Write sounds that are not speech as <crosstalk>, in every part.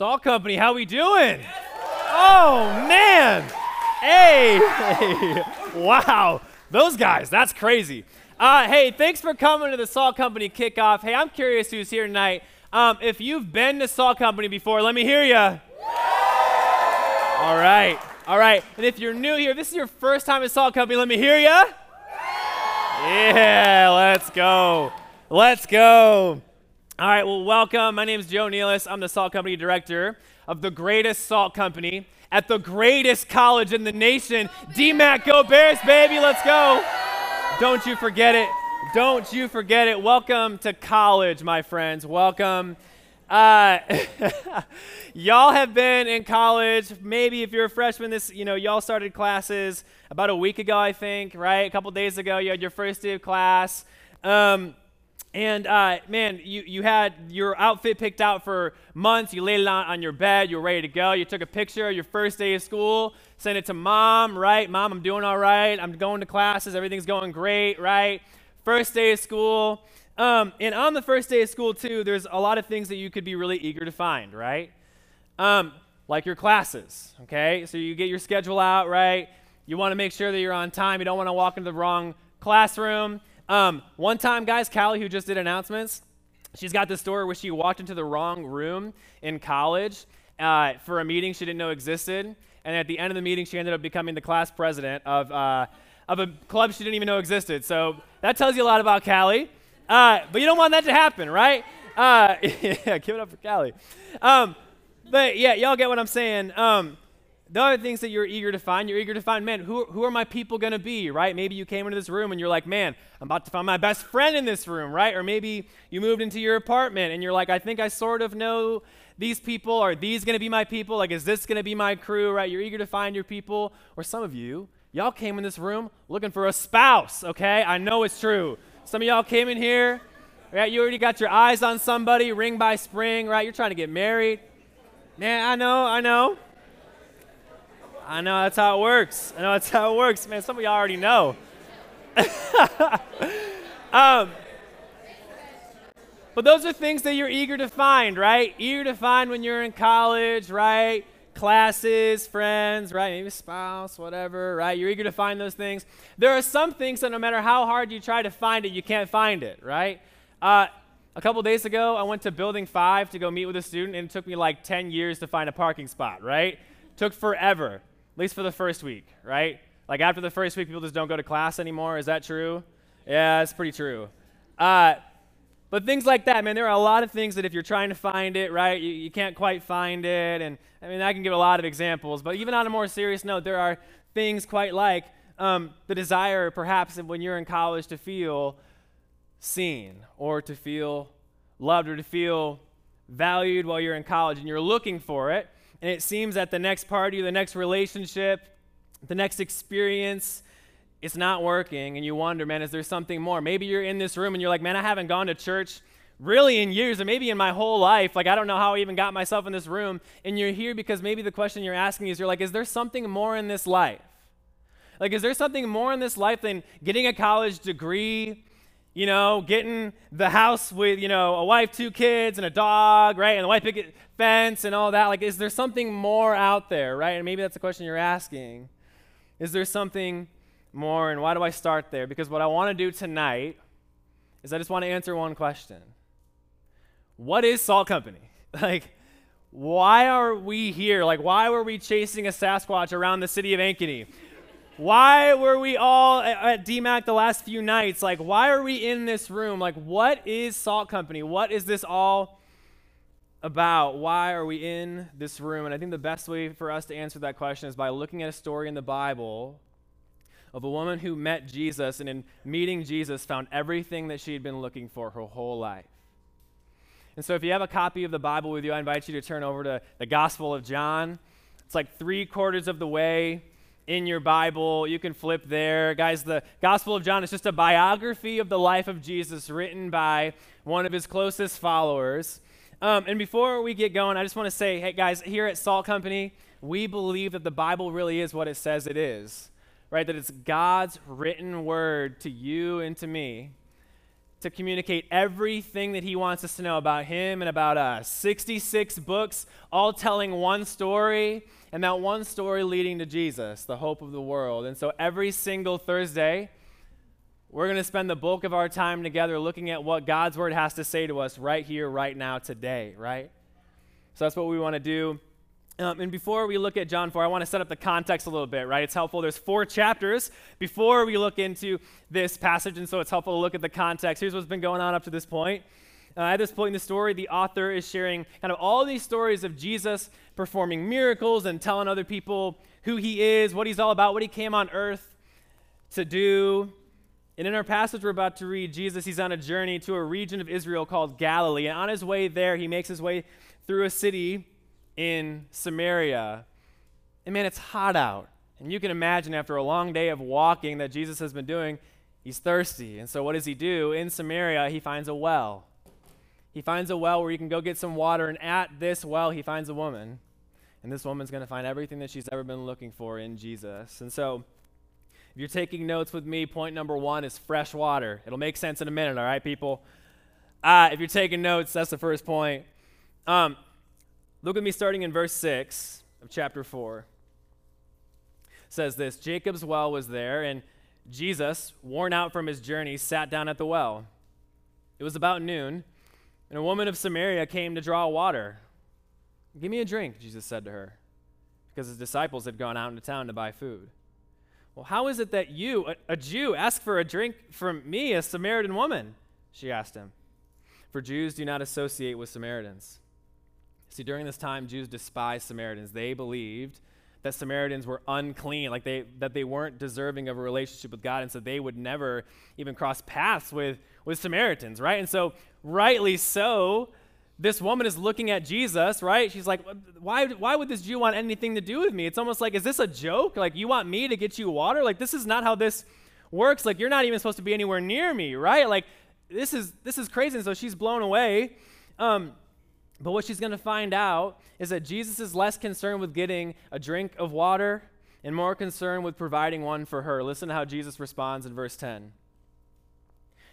Salt Company, how we doing? Oh man! Hey! <laughs> wow, those guys, that's crazy. Uh, hey, thanks for coming to the Salt Company kickoff. Hey, I'm curious who's here tonight. Um, if you've been to Salt Company before, let me hear you. All right, all right. And if you're new here, this is your first time at Salt Company, let me hear you. Yeah, let's go. Let's go. All right, well, welcome. My name is Joe Nealis. I'm the Salt Company Director of the greatest salt company at the greatest college in the nation. DMACC, go Bears, baby, let's go. Don't you forget it. Don't you forget it. Welcome to college, my friends. Welcome. Uh, <laughs> y'all have been in college. Maybe if you're a freshman, this you know y'all started classes about a week ago, I think, right? A couple days ago, you had your first day of class. Um, and uh, man, you, you had your outfit picked out for months. You laid it on, on your bed. You were ready to go. You took a picture of your first day of school, sent it to mom, right? Mom, I'm doing all right. I'm going to classes. Everything's going great, right? First day of school. Um, and on the first day of school, too, there's a lot of things that you could be really eager to find, right? Um, like your classes, okay? So you get your schedule out, right? You want to make sure that you're on time. You don't want to walk into the wrong classroom. Um, one time, guys, Callie, who just did announcements, she's got this story where she walked into the wrong room in college uh, for a meeting she didn't know existed. And at the end of the meeting, she ended up becoming the class president of, uh, of a club she didn't even know existed. So that tells you a lot about Callie. Uh, but you don't want that to happen, right? Uh, <laughs> yeah, give it up for Callie. Um, but yeah, y'all get what I'm saying. Um, the other things that you're eager to find, you're eager to find, man, who, who are my people going to be, right? Maybe you came into this room and you're like, man, I'm about to find my best friend in this room, right? Or maybe you moved into your apartment and you're like, I think I sort of know these people. Are these going to be my people? Like, is this going to be my crew, right? You're eager to find your people. Or some of you, y'all came in this room looking for a spouse, okay? I know it's true. Some of y'all came in here, right? You already got your eyes on somebody, ring by spring, right? You're trying to get married. Man, I know, I know. I know that's how it works. I know that's how it works, man. Some of y'all already know. <laughs> um, but those are things that you're eager to find, right? Eager to find when you're in college, right? Classes, friends, right? Maybe spouse, whatever, right? You're eager to find those things. There are some things that no matter how hard you try to find it, you can't find it, right? Uh, a couple days ago, I went to Building 5 to go meet with a student, and it took me like 10 years to find a parking spot, right? Took forever least for the first week, right? Like after the first week, people just don't go to class anymore. Is that true? Yeah, it's pretty true. Uh, but things like that, man, there are a lot of things that if you're trying to find it, right, you, you can't quite find it. And I mean, I can give a lot of examples. But even on a more serious note, there are things quite like um, the desire, perhaps, when you're in college to feel seen or to feel loved or to feel valued while you're in college and you're looking for it and it seems that the next party, the next relationship, the next experience, it's not working, and you wonder, man, is there something more? Maybe you're in this room and you're like, man, I haven't gone to church really in years, or maybe in my whole life. Like, I don't know how I even got myself in this room. And you're here because maybe the question you're asking is, you're like, is there something more in this life? Like, is there something more in this life than getting a college degree, you know, getting the house with, you know, a wife, two kids, and a dog, right? And the white picket fence and all that. Like, is there something more out there, right? And maybe that's the question you're asking. Is there something more? And why do I start there? Because what I want to do tonight is I just want to answer one question What is Salt Company? <laughs> Like, why are we here? Like, why were we chasing a Sasquatch around the city of Ankeny? Why were we all at DMACC the last few nights? Like, why are we in this room? Like, what is Salt Company? What is this all about? Why are we in this room? And I think the best way for us to answer that question is by looking at a story in the Bible of a woman who met Jesus and in meeting Jesus found everything that she had been looking for her whole life. And so, if you have a copy of the Bible with you, I invite you to turn over to the Gospel of John. It's like three quarters of the way in your Bible. You can flip there. Guys, the Gospel of John is just a biography of the life of Jesus written by one of his closest followers. Um, and before we get going, I just want to say, hey, guys, here at Salt Company, we believe that the Bible really is what it says it is, right? That it's God's written word to you and to me. To communicate everything that he wants us to know about him and about us. 66 books, all telling one story, and that one story leading to Jesus, the hope of the world. And so every single Thursday, we're going to spend the bulk of our time together looking at what God's word has to say to us right here, right now, today, right? So that's what we want to do. Um, and before we look at John 4, I want to set up the context a little bit, right? It's helpful. There's four chapters before we look into this passage, and so it's helpful to look at the context. Here's what's been going on up to this point. Uh, at this point in the story, the author is sharing kind of all these stories of Jesus performing miracles and telling other people who he is, what he's all about, what he came on earth to do. And in our passage we're about to read, Jesus, he's on a journey to a region of Israel called Galilee. And on his way there, he makes his way through a city in Samaria. And man, it's hot out. And you can imagine after a long day of walking that Jesus has been doing, he's thirsty. And so what does he do? In Samaria, he finds a well. He finds a well where he can go get some water. And at this well, he finds a woman. And this woman's going to find everything that she's ever been looking for in Jesus. And so if you're taking notes with me, point number one is fresh water. It'll make sense in a minute, all right, people? Uh, if you're taking notes, that's the first point. Um, look at me starting in verse 6 of chapter 4. It says this Jacob's well was there, and Jesus, worn out from his journey, sat down at the well. It was about noon, and a woman of Samaria came to draw water. Give me a drink, Jesus said to her, because his disciples had gone out into town to buy food. Well, how is it that you, a, a Jew, ask for a drink from me, a Samaritan woman? She asked him. For Jews do not associate with Samaritans. See, during this time, Jews despised Samaritans. They believed that Samaritans were unclean, like they that they weren't deserving of a relationship with God, and so they would never even cross paths with, with Samaritans, right? And so, rightly so, this woman is looking at Jesus, right? She's like, why, why would this Jew want anything to do with me? It's almost like, is this a joke? Like, you want me to get you water? Like, this is not how this works. Like, you're not even supposed to be anywhere near me, right? Like, this is this is crazy. And so she's blown away. Um, but what she's going to find out is that Jesus is less concerned with getting a drink of water and more concerned with providing one for her. Listen to how Jesus responds in verse 10.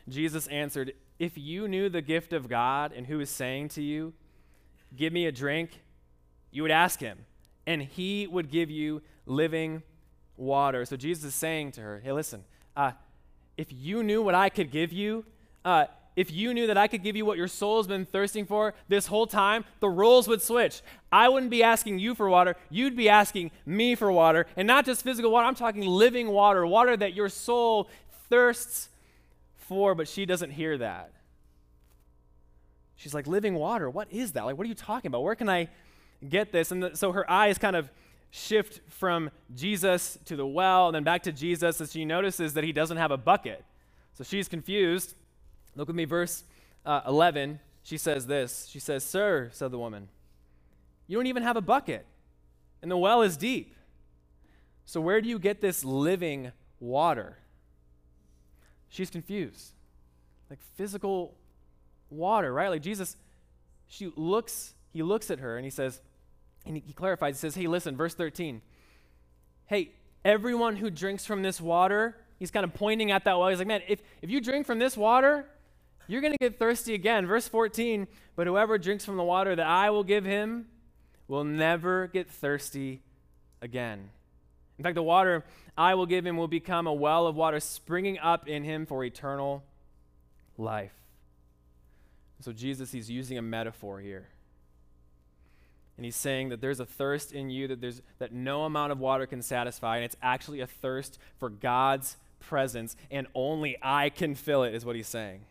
Jesus answered, If you knew the gift of God and who is saying to you, Give me a drink, you would ask him, and he would give you living water. So Jesus is saying to her, Hey, listen, uh, if you knew what I could give you, uh, if you knew that I could give you what your soul's been thirsting for this whole time, the roles would switch. I wouldn't be asking you for water, you'd be asking me for water. And not just physical water, I'm talking living water, water that your soul thirsts for, but she doesn't hear that. She's like, living water, what is that? Like, what are you talking about? Where can I get this? And the, so her eyes kind of shift from Jesus to the well and then back to Jesus as she notices that he doesn't have a bucket. So she's confused. Look with me, verse uh, 11. She says this She says, Sir, said the woman, you don't even have a bucket, and the well is deep. So where do you get this living water? she's confused. Like physical water, right? Like Jesus, she looks, he looks at her and he says, and he, clarifies, he says, hey, listen, verse 13. Hey, everyone who drinks from this water, he's kind of pointing at that well. He's like, man, if, if you drink from this water, you're going to get thirsty again. Verse 14, but whoever drinks from the water that I will give him will never get thirsty again. In fact, the water I will give him will become a well of water springing up in him for eternal life. So, Jesus, he's using a metaphor here. And he's saying that there's a thirst in you that, there's, that no amount of water can satisfy, and it's actually a thirst for God's presence, and only I can fill it, is what he's saying.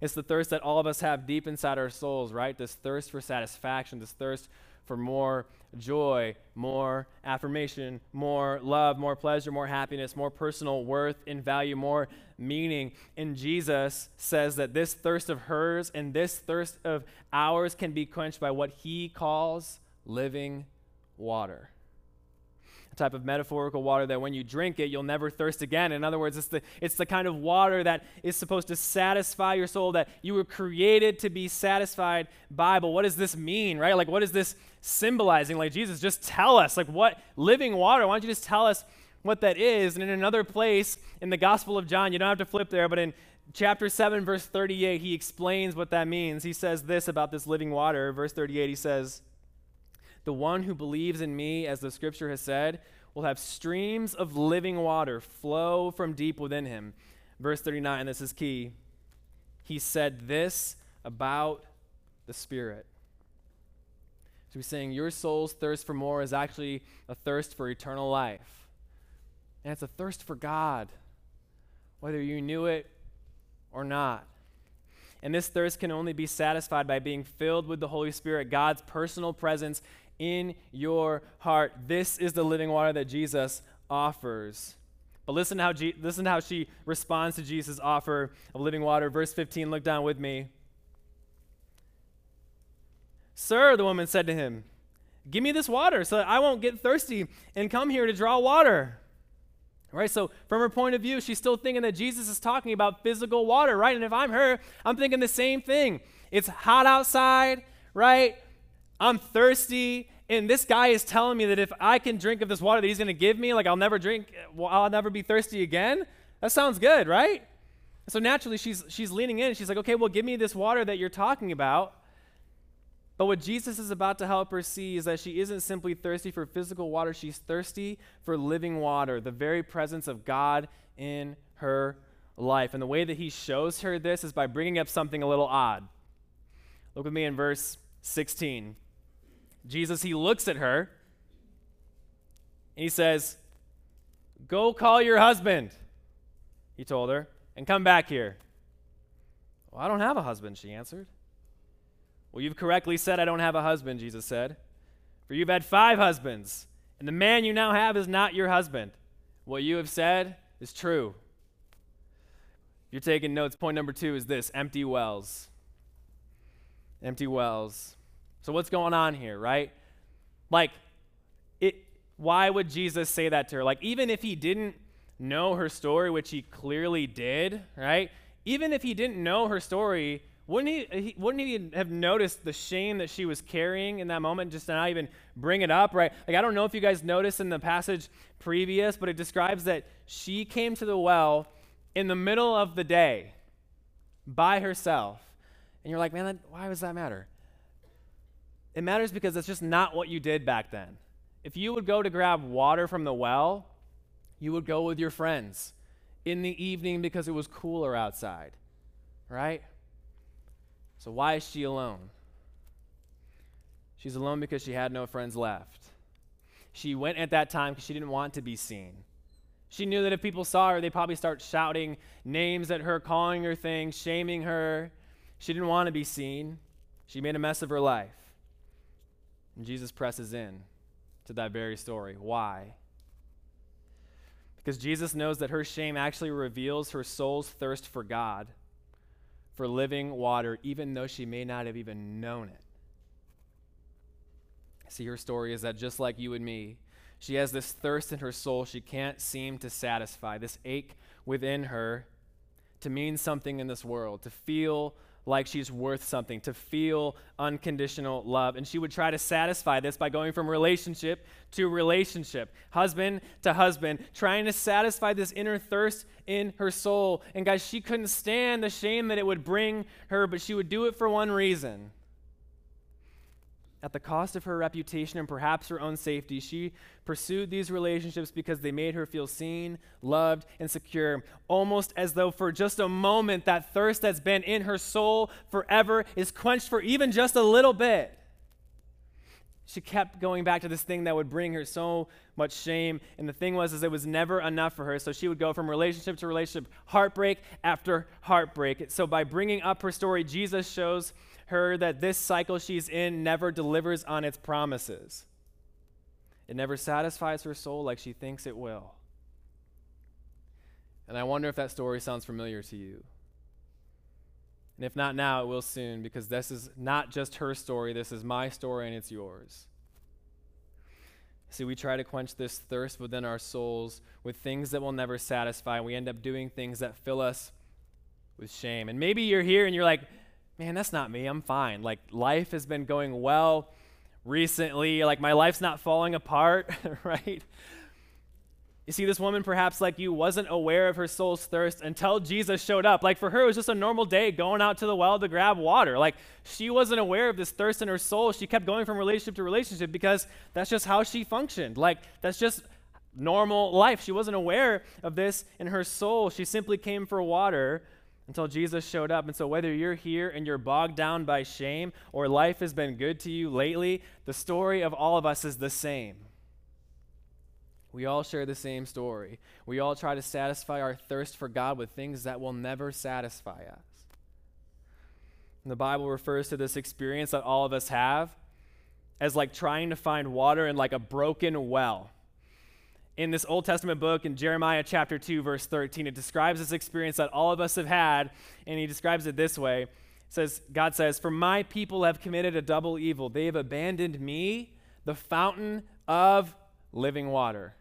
It's the thirst that all of us have deep inside our souls, right? This thirst for satisfaction, this thirst for more joy, more affirmation, more love, more pleasure, more happiness, more personal worth and value, more meaning. And Jesus says that this thirst of hers and this thirst of ours can be quenched by what he calls living water type of metaphorical water that when you drink it, you'll never thirst again. In other words, it's the, it's the kind of water that is supposed to satisfy your soul, that you were created to be satisfied by. But what does this mean, right? Like, what is this symbolizing? Like, Jesus, just tell us, like, what living water? Why don't you just tell us what that is? And in another place in the Gospel of John, you don't have to flip there, but in chapter 7, verse 38, he explains what that means. He says this about this living water. Verse 38, he says, The one who believes in me, as the scripture has said, will have streams of living water flow from deep within him. Verse 39, and this is key. He said this about the Spirit. So he's saying your soul's thirst for more is actually a thirst for eternal life. And it's a thirst for God, whether you knew it or not. And this thirst can only be satisfied by being filled with the Holy Spirit, God's personal presence in your heart. This is the living water that Jesus offers. But listen to how, Je- listen how she responds to Jesus' offer of living water. Verse 15, look down with me. Sir, the woman said to him, Give me this water so that I won't get thirsty and come here to draw water. Right? So, from her point of view, she's still thinking that Jesus is talking about physical water, right? And if I'm her, I'm thinking the same thing. It's hot outside, right? I'm thirsty, and this guy is telling me that if I can drink of this water that he's going to give me, like I'll never drink, I'll never be thirsty again. That sounds good, right? So naturally, she's she's leaning in. She's like, okay, well, give me this water that you're talking about. But what Jesus is about to help her see is that she isn't simply thirsty for physical water, she's thirsty for living water, the very presence of God in her life. And the way that he shows her this is by bringing up something a little odd. Look with me in verse 16. Jesus, he looks at her and he says, Go call your husband, he told her, and come back here. Well, I don't have a husband, she answered. Well, you've correctly said, I don't have a husband, Jesus said. For you've had five husbands, and the man you now have is not your husband. What you have said is true. If you're taking notes, point number two is this empty wells. Empty wells. So, what's going on here, right? Like, it, why would Jesus say that to her? Like, even if he didn't know her story, which he clearly did, right? Even if he didn't know her story, wouldn't he, he, wouldn't he have noticed the shame that she was carrying in that moment just to not even bring it up, right? Like, I don't know if you guys noticed in the passage previous, but it describes that she came to the well in the middle of the day by herself. And you're like, man, that, why does that matter? It matters because it's just not what you did back then. If you would go to grab water from the well, you would go with your friends in the evening because it was cooler outside, right? So, why is she alone? She's alone because she had no friends left. She went at that time because she didn't want to be seen. She knew that if people saw her, they'd probably start shouting names at her, calling her things, shaming her. She didn't want to be seen. She made a mess of her life. And Jesus presses in to that very story. Why? Because Jesus knows that her shame actually reveals her soul's thirst for God for living water, even though she may not have even known it. See, her story is that just like you and me, she has this thirst in her soul she can't seem to satisfy, this ache within her to mean something in this world, to feel like she's worth something, to feel unconditional love. And she would try to satisfy this by going from relationship to relationship, husband to husband, trying to satisfy this inner thirst in her soul. And guys, she couldn't stand the shame that it would bring her, but she would do it for one reason at the cost of her reputation and perhaps her own safety, she pursued these relationships because they made her feel seen, loved, and secure, almost as though for just a moment that thirst that's been in her soul forever is quenched for even just a little bit. She kept going back to this thing that would bring her so much shame. And the thing was, is it was never enough for her. So she would go from relationship to relationship, heartbreak after heartbreak. So by bringing up her story, Jesus shows her that this cycle she's in never delivers on its promises. It never satisfies her soul like she thinks it will. And I wonder if that story sounds familiar to you. And if not now, it will soon, because this is not just her story, this is my story and it's yours. See, we try to quench this thirst within our souls with things that will never satisfy. We end up doing things that fill us with shame. And maybe you're here and you're like, man, that's not me. I'm fine. Like, life has been going well recently. Like, my life's not falling apart, <laughs> right? You see, this woman, perhaps like you, wasn't aware of her soul's thirst until Jesus showed up. Like for her, it was just a normal day going out to the well to grab water. Like she wasn't aware of this thirst in her soul. She kept going from relationship to relationship because that's just how she functioned. Like that's just normal life. She wasn't aware of this in her soul. She simply came for water until Jesus showed up. And so, whether you're here and you're bogged down by shame or life has been good to you lately, the story of all of us is the same. We all share the same story. We all try to satisfy our thirst for God with things that will never satisfy us. And the Bible refers to this experience that all of us have as like trying to find water in like a broken well. In this Old Testament book in Jeremiah chapter 2 verse 13 it describes this experience that all of us have had and he describes it this way. It says God says, "For my people have committed a double evil. They have abandoned me, the fountain of living water."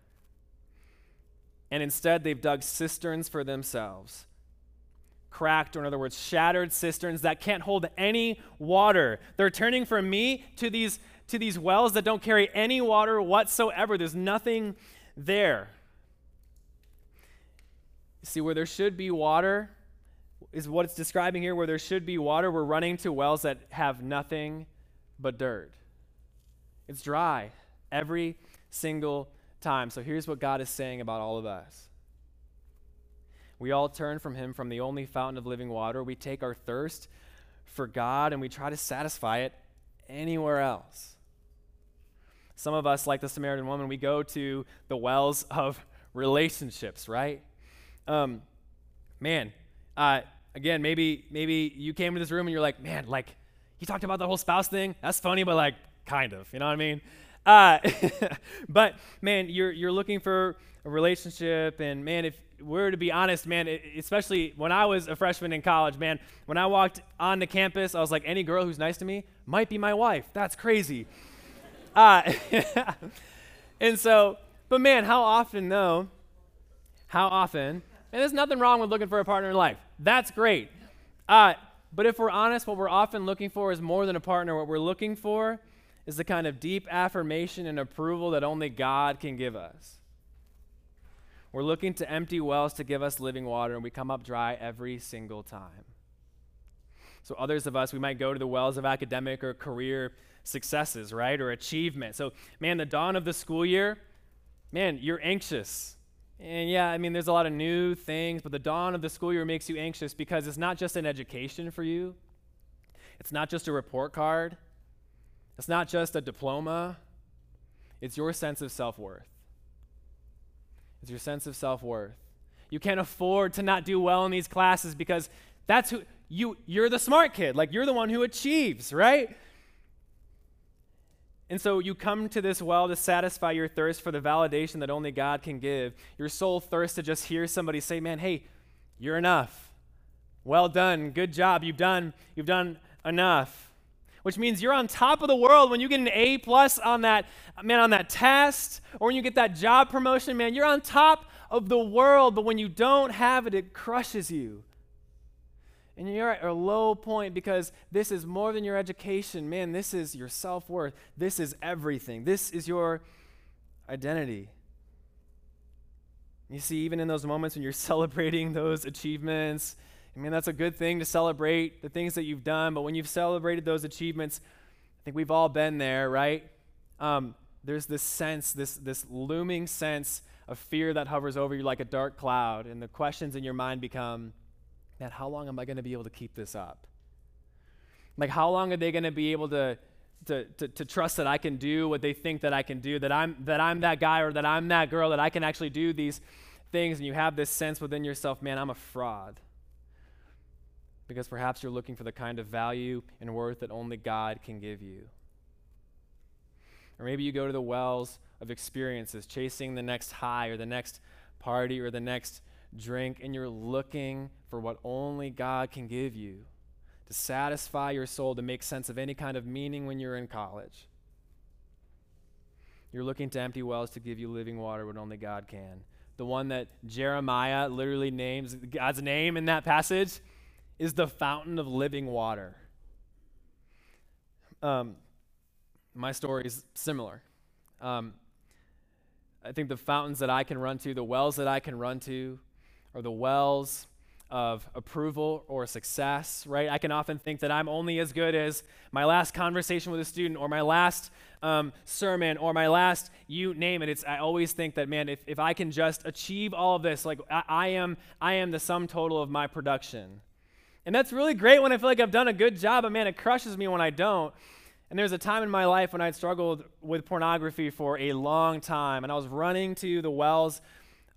and instead they've dug cisterns for themselves. Cracked, or in other words, shattered cisterns that can't hold any water. They're turning from me to these, to these wells that don't carry any water whatsoever. There's nothing there. See, where there should be water is what it's describing here. Where there should be water, we're running to wells that have nothing but dirt. It's dry every single time. So here's what God is saying about all of us. We all turn from Him from the only fountain of living water. We take our thirst for God and we try to satisfy it anywhere else. Some of us, like the Samaritan woman, we go to the wells of relationships, right? Um, man, uh, again, maybe maybe you came to this room and you're like, man, like he talked about the whole spouse thing. That's funny, but like kind of, you know what I mean? Uh, <laughs> but man, you're you're looking for a relationship, and man, if we're to be honest, man, it, especially when I was a freshman in college, man, when I walked on the campus, I was like, any girl who's nice to me might be my wife. That's crazy. Uh, <laughs> and so, but man, how often though? How often? And there's nothing wrong with looking for a partner in life. That's great. Uh, but if we're honest, what we're often looking for is more than a partner. What we're looking for is the kind of deep affirmation and approval that only God can give us. We're looking to empty wells to give us living water, and we come up dry every single time. So, others of us, we might go to the wells of academic or career successes, right? Or achievement. So, man, the dawn of the school year, man, you're anxious. And yeah, I mean, there's a lot of new things, but the dawn of the school year makes you anxious because it's not just an education for you, it's not just a report card, it's not just a diploma, it's your sense of self worth. It's your sense of self worth. You can't afford to not do well in these classes because that's who you you're the smart kid. Like you're the one who achieves, right? And so you come to this well to satisfy your thirst for the validation that only God can give. Your soul thirsts to just hear somebody say, "Man, hey, you're enough. Well done. Good job. You've done you've done enough." which means you're on top of the world when you get an A plus on that man on that test or when you get that job promotion, man, you're on top of the world, but when you don't have it, it crushes you. And you're at a low point because this is more than your education. Man, this is your self worth. This is everything. This is your identity. You see, even in those moments when you're <laughs> celebrating those achievements I mean, that's a good thing to celebrate the things that you've done, but when you've celebrated those achievements, I think we've all been there, right? Um, there's this sense, this, this looming sense of fear that hovers over you like a dark cloud, and the questions in your mind become, man, how long am I going to be able to keep this up? Like, how long are they going to be able to, to, to, to, trust that I can do what they think that I can do, that I'm, that I'm that guy or that I'm that girl, that I can actually do these things, and you have this sense within yourself, man, I'm a fraud because perhaps you're looking for the kind of value and worth that only God can give you. Or maybe you go to the wells of experiences, chasing the next high or the next party or the next drink, and you're looking for what only God can give you to satisfy your soul, to make sense of any kind of meaning when you're in college. You're looking to empty wells to give you living water, what only God can. The one that Jeremiah literally names God's name in that passage is the fountain of living water. Um, my story is similar. Um, I think the fountains that I can run to, the wells that I can run to, are the wells of approval or success, right? I can often think that I'm only as good as my last conversation with a student or my last um, sermon or my last, you name it. It's, I always think that, man, if, if I can just achieve all of this, like I, I, am, I am the sum total of my production. And that's really great when I feel like I've done a good job, but man, it crushes me when I don't. And there's a time in my life when I'd struggled with pornography for a long time, and I was running to the wells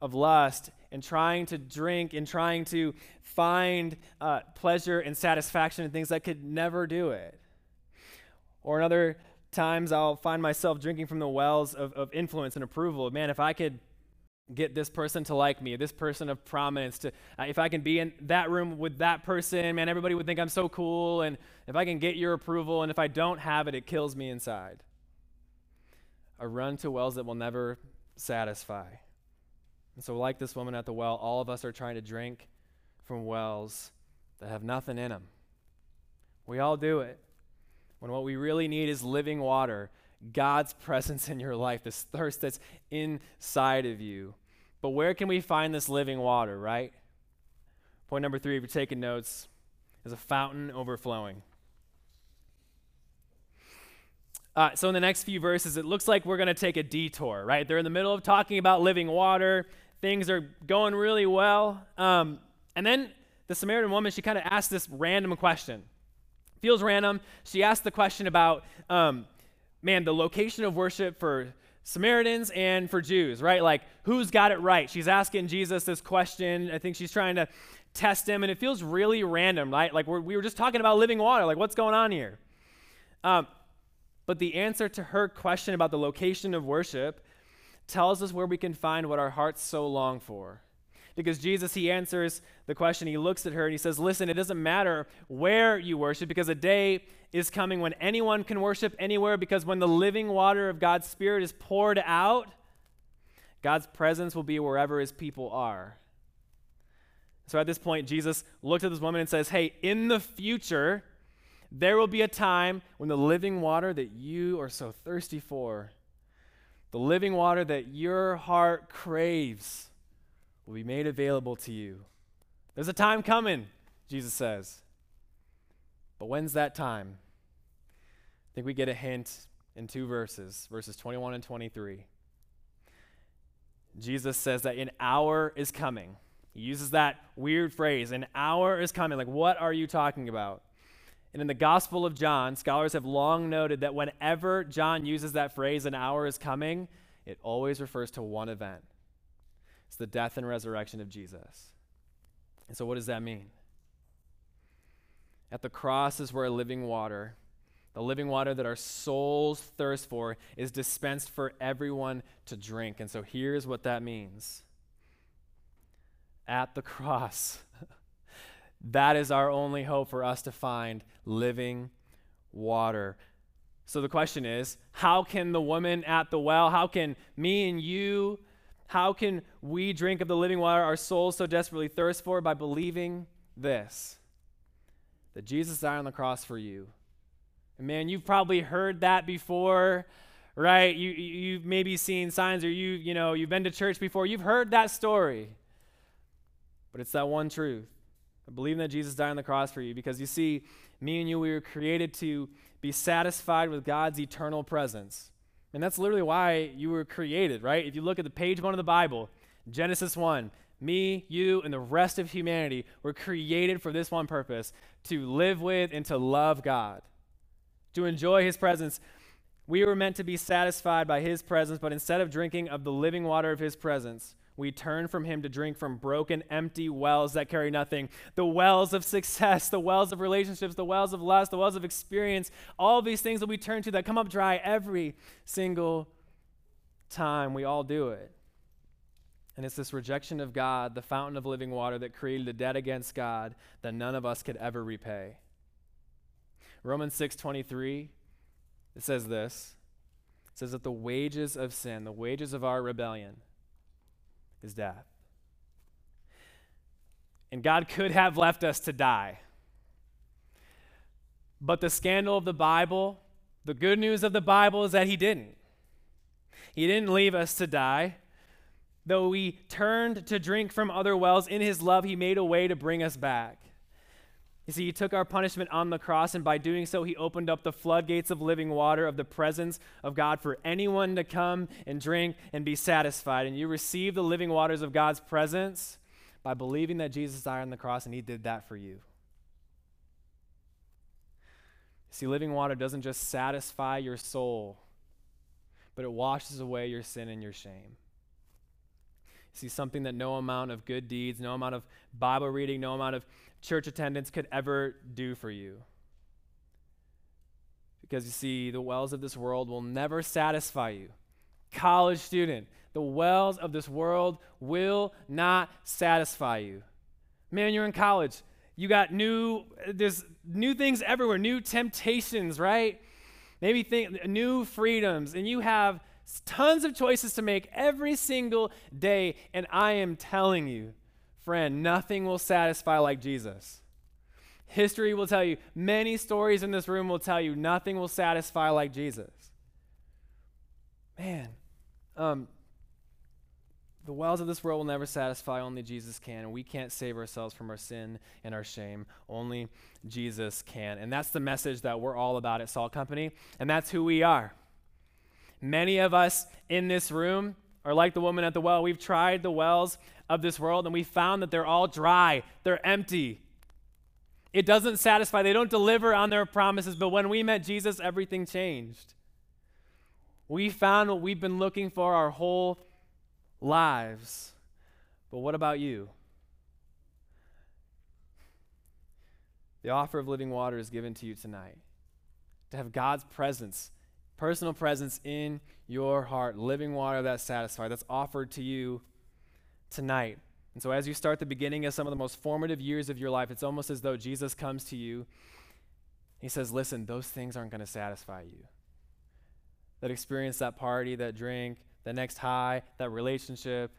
of lust and trying to drink and trying to find uh, pleasure and satisfaction in things that could never do it. Or in other times, I'll find myself drinking from the wells of, of influence and approval. Man, if I could get this person to like me, this person of prominence, to uh, if I can be in that room with that person, man, everybody would think I'm so cool. And if I can get your approval, and if I don't have it, it kills me inside. A run to wells that will never satisfy. And so, like this woman at the well, all of us are trying to drink from wells that have nothing in them. We all do it. When what we really need is living water, God's presence in your life, this thirst that's inside of you. But where can we find this living water, right? Point number three, if you're taking notes, is a fountain overflowing. Uh, so, in the next few verses, it looks like we're going to take a detour, right? They're in the middle of talking about living water things are going really well. Um, and then the Samaritan woman, she kind of asked this random question. Feels random. She asked the question about, um, man, the location of worship for Samaritans and for Jews, right? Like, who's got it right? She's asking Jesus this question. I think she's trying to test him, and it feels really random, right? Like, we're, we were just talking about living water. Like, what's going on here? Um, but the answer to her question about the location of worship tells us where we can find what our hearts so long for. Because Jesus, he answers the question. He looks at her and he says, Listen, it doesn't matter where you worship, because a day is coming when anyone can worship anywhere, because when the living water of God's Spirit is poured out, God's presence will be wherever his people are. So at this point, Jesus looks at this woman and says, Hey, in the future, there will be a time when the living water that you are so thirsty for the living water that your heart craves will be made available to you. There's a time coming, Jesus says. But when's that time? I think we get a hint in two verses, verses 21 and 23. Jesus says that an hour is coming. He uses that weird phrase, an hour is coming. Like, what are you talking about? And in the Gospel of John, scholars have long noted that whenever John uses that phrase, an hour is coming, it always refers to one event it's the death and resurrection of Jesus. And so, what does that mean? At the cross is where living water, the living water that our souls thirst for, is dispensed for everyone to drink. And so, here's what that means at the cross. <laughs> That is our only hope for us to find living water. So the question is how can the woman at the well, how can me and you, how can we drink of the living water our souls so desperately thirst for? By believing this that Jesus died on the cross for you. And man, you've probably heard that before, right? You, you've maybe seen signs or you, you know, you've been to church before. You've heard that story. But it's that one truth believing that Jesus died on the cross for you because you see, me and you, we were created to be satisfied with God's eternal presence. And that's literally why you were created, right? If you look at the page one of the Bible, Genesis 1, me, you, and the rest of humanity were created for this one purpose to live with and to love God, to enjoy His presence. We were meant to be satisfied by His presence, but instead of drinking of the living water of His presence, we turn from him to drink from broken, empty wells that carry nothing. The wells of success, the wells of relationships, the wells of lust, the wells of experience, all these things that we turn to that come up dry every single time. We all do it. And it's this rejection of God, the fountain of living water, that created a debt against God that none of us could ever repay. Romans 6:23 it says this. It says that the wages of sin, the wages of our rebellion, is death. And God <laughs> could have left us to die. But the scandal of the Bible, the good news of the Bible is that He didn't. He didn't leave us to die. Though we turned to drink from other wells, in his love, he made a way to bring us back. You see, he took our punishment on the cross, and by doing so, he opened up the floodgates of living water of the presence of God for anyone to come and drink and be satisfied. And you receive the living waters of God's presence by believing that Jesus died on the cross and he did that for you. See, living water doesn't just satisfy your soul, but it washes away your sin and your shame. See, something that no amount of good deeds, no amount of Bible reading, no amount of church attendance could ever do for you. Because you see, the wells of this world will never satisfy you. College student, the wells of this world will not satisfy you. Man, you're in college. You got new, there's new things everywhere, new temptations, right? Maybe think new freedoms, and you have tons of choices to make every single day. And I am telling you, friend, nothing will satisfy like Jesus. History will tell you, many stories in this room will tell you, nothing will satisfy like Jesus. Man, um, the wells of this world will never satisfy, only Jesus can. And we can't save ourselves from our sin and our shame. Only Jesus can. And that's the message that we're all about at Salt Company, and that's who we are. Many of us in this room are like the woman at the well. We've tried the wells of this world, and we found that they're all dry, they're empty. It doesn't satisfy, they don't deliver on their promises. But when we met Jesus, everything changed. We found what we've been looking for our whole lives. But what about you? The offer of living water is given to you tonight. To have God's presence, personal presence in your heart, living water that satisfies, that's offered to you tonight. And so, as you start the beginning of some of the most formative years of your life, it's almost as though Jesus comes to you. He says, Listen, those things aren't going to satisfy you. That experience, that party, that drink, the next high, that relationship,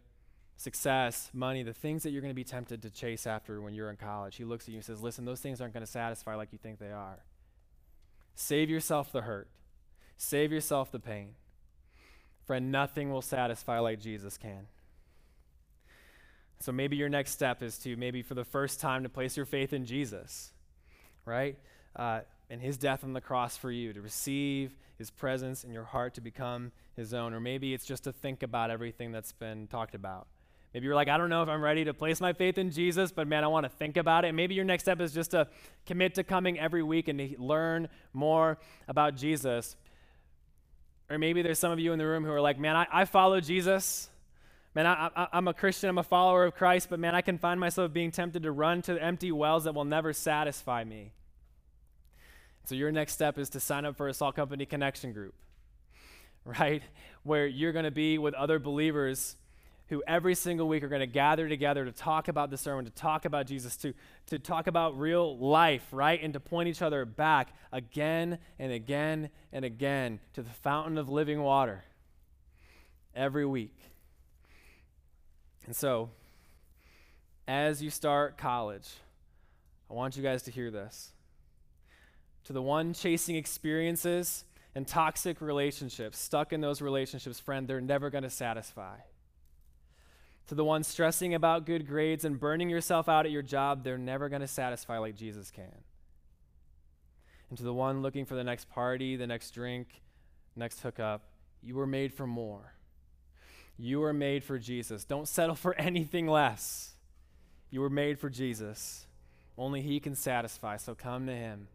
success, money, the things that you're going to be tempted to chase after when you're in college. He looks at you and says, Listen, those things aren't going to satisfy like you think they are. Save yourself the hurt, save yourself the pain. Friend, nothing will satisfy like Jesus can. So maybe your next step is to maybe for the first time to place your faith in Jesus, right? Uh, and his death on the cross for you, to receive his presence in your heart to become his own. Or maybe it's just to think about everything that's been talked about. Maybe you're like, I don't know if I'm ready to place my faith in Jesus, but man, I want to think about it. maybe your next step is just to commit to coming every week and to learn more about Jesus. Or maybe there's some of you in the room who are like, man, I, I follow Jesus. Man, I, am a Christian, I'm a follower of Christ, but man, I can find myself being tempted to run to empty wells that will never satisfy me. So your next step is to sign up for a Salt Company Connection group, <laughs> right? Where you're going to be with other believers who every single week are going to gather together to talk about the sermon, to talk about Jesus, to, to talk about real life, right? And to point each other back again and again and again to the fountain of living water every week. And so, as you start college, I want you guys to hear this to the one chasing experiences and toxic relationships, stuck in those relationships, friend, they're never going to satisfy. To the one stressing about good grades and burning yourself out at your job, they're never going to satisfy like Jesus can. And to the one looking for the next party, the next drink, next hookup, you were made for more. You were made for Jesus. Don't settle for <laughs> anything less. You were made for Jesus. Only He can satisfy, so come to Him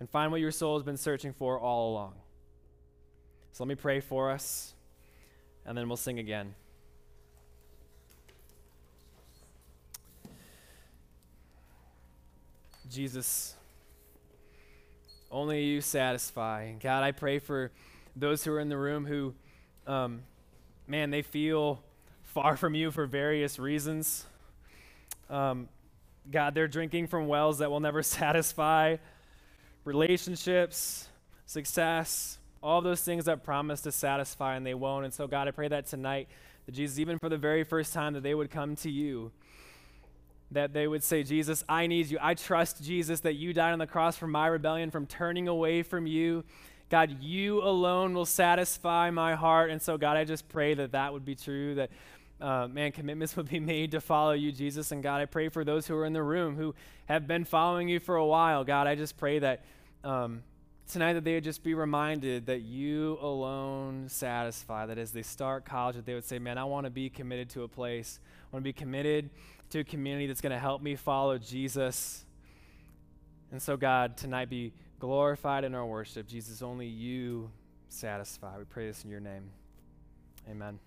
and find what your soul has been searching for all along. So let me pray for us, and then we'll sing again. Jesus, only you satisfy. God, I pray for those who are in the room who, um, man, they feel far from you for various reasons. Um, God, they're drinking from wells that will never <laughs> satisfy relationships, success, all those things that promise to satisfy and they won't. And so, God, I pray that tonight, that Jesus, even for the very first time, that they would come to you, that they would say, Jesus, I need you. I trust, Jesus, that you died on the cross for my rebellion, from turning away from you. God, you alone will satisfy my heart. And so, God, I just pray that that would be true, that uh, man, commitments <laughs> would be made to follow you, Jesus. And God, I pray for those who are in the room who have been following you for a while. God, I just pray that um, tonight that they would just be reminded that you alone satisfy. That as they start college, that they would say, "Man, I want to be committed to a place. I want to be committed to a community that's going to help me follow Jesus." And so, God, tonight be glorified in our worship. Jesus, only you satisfy. We pray this in your name. Amen.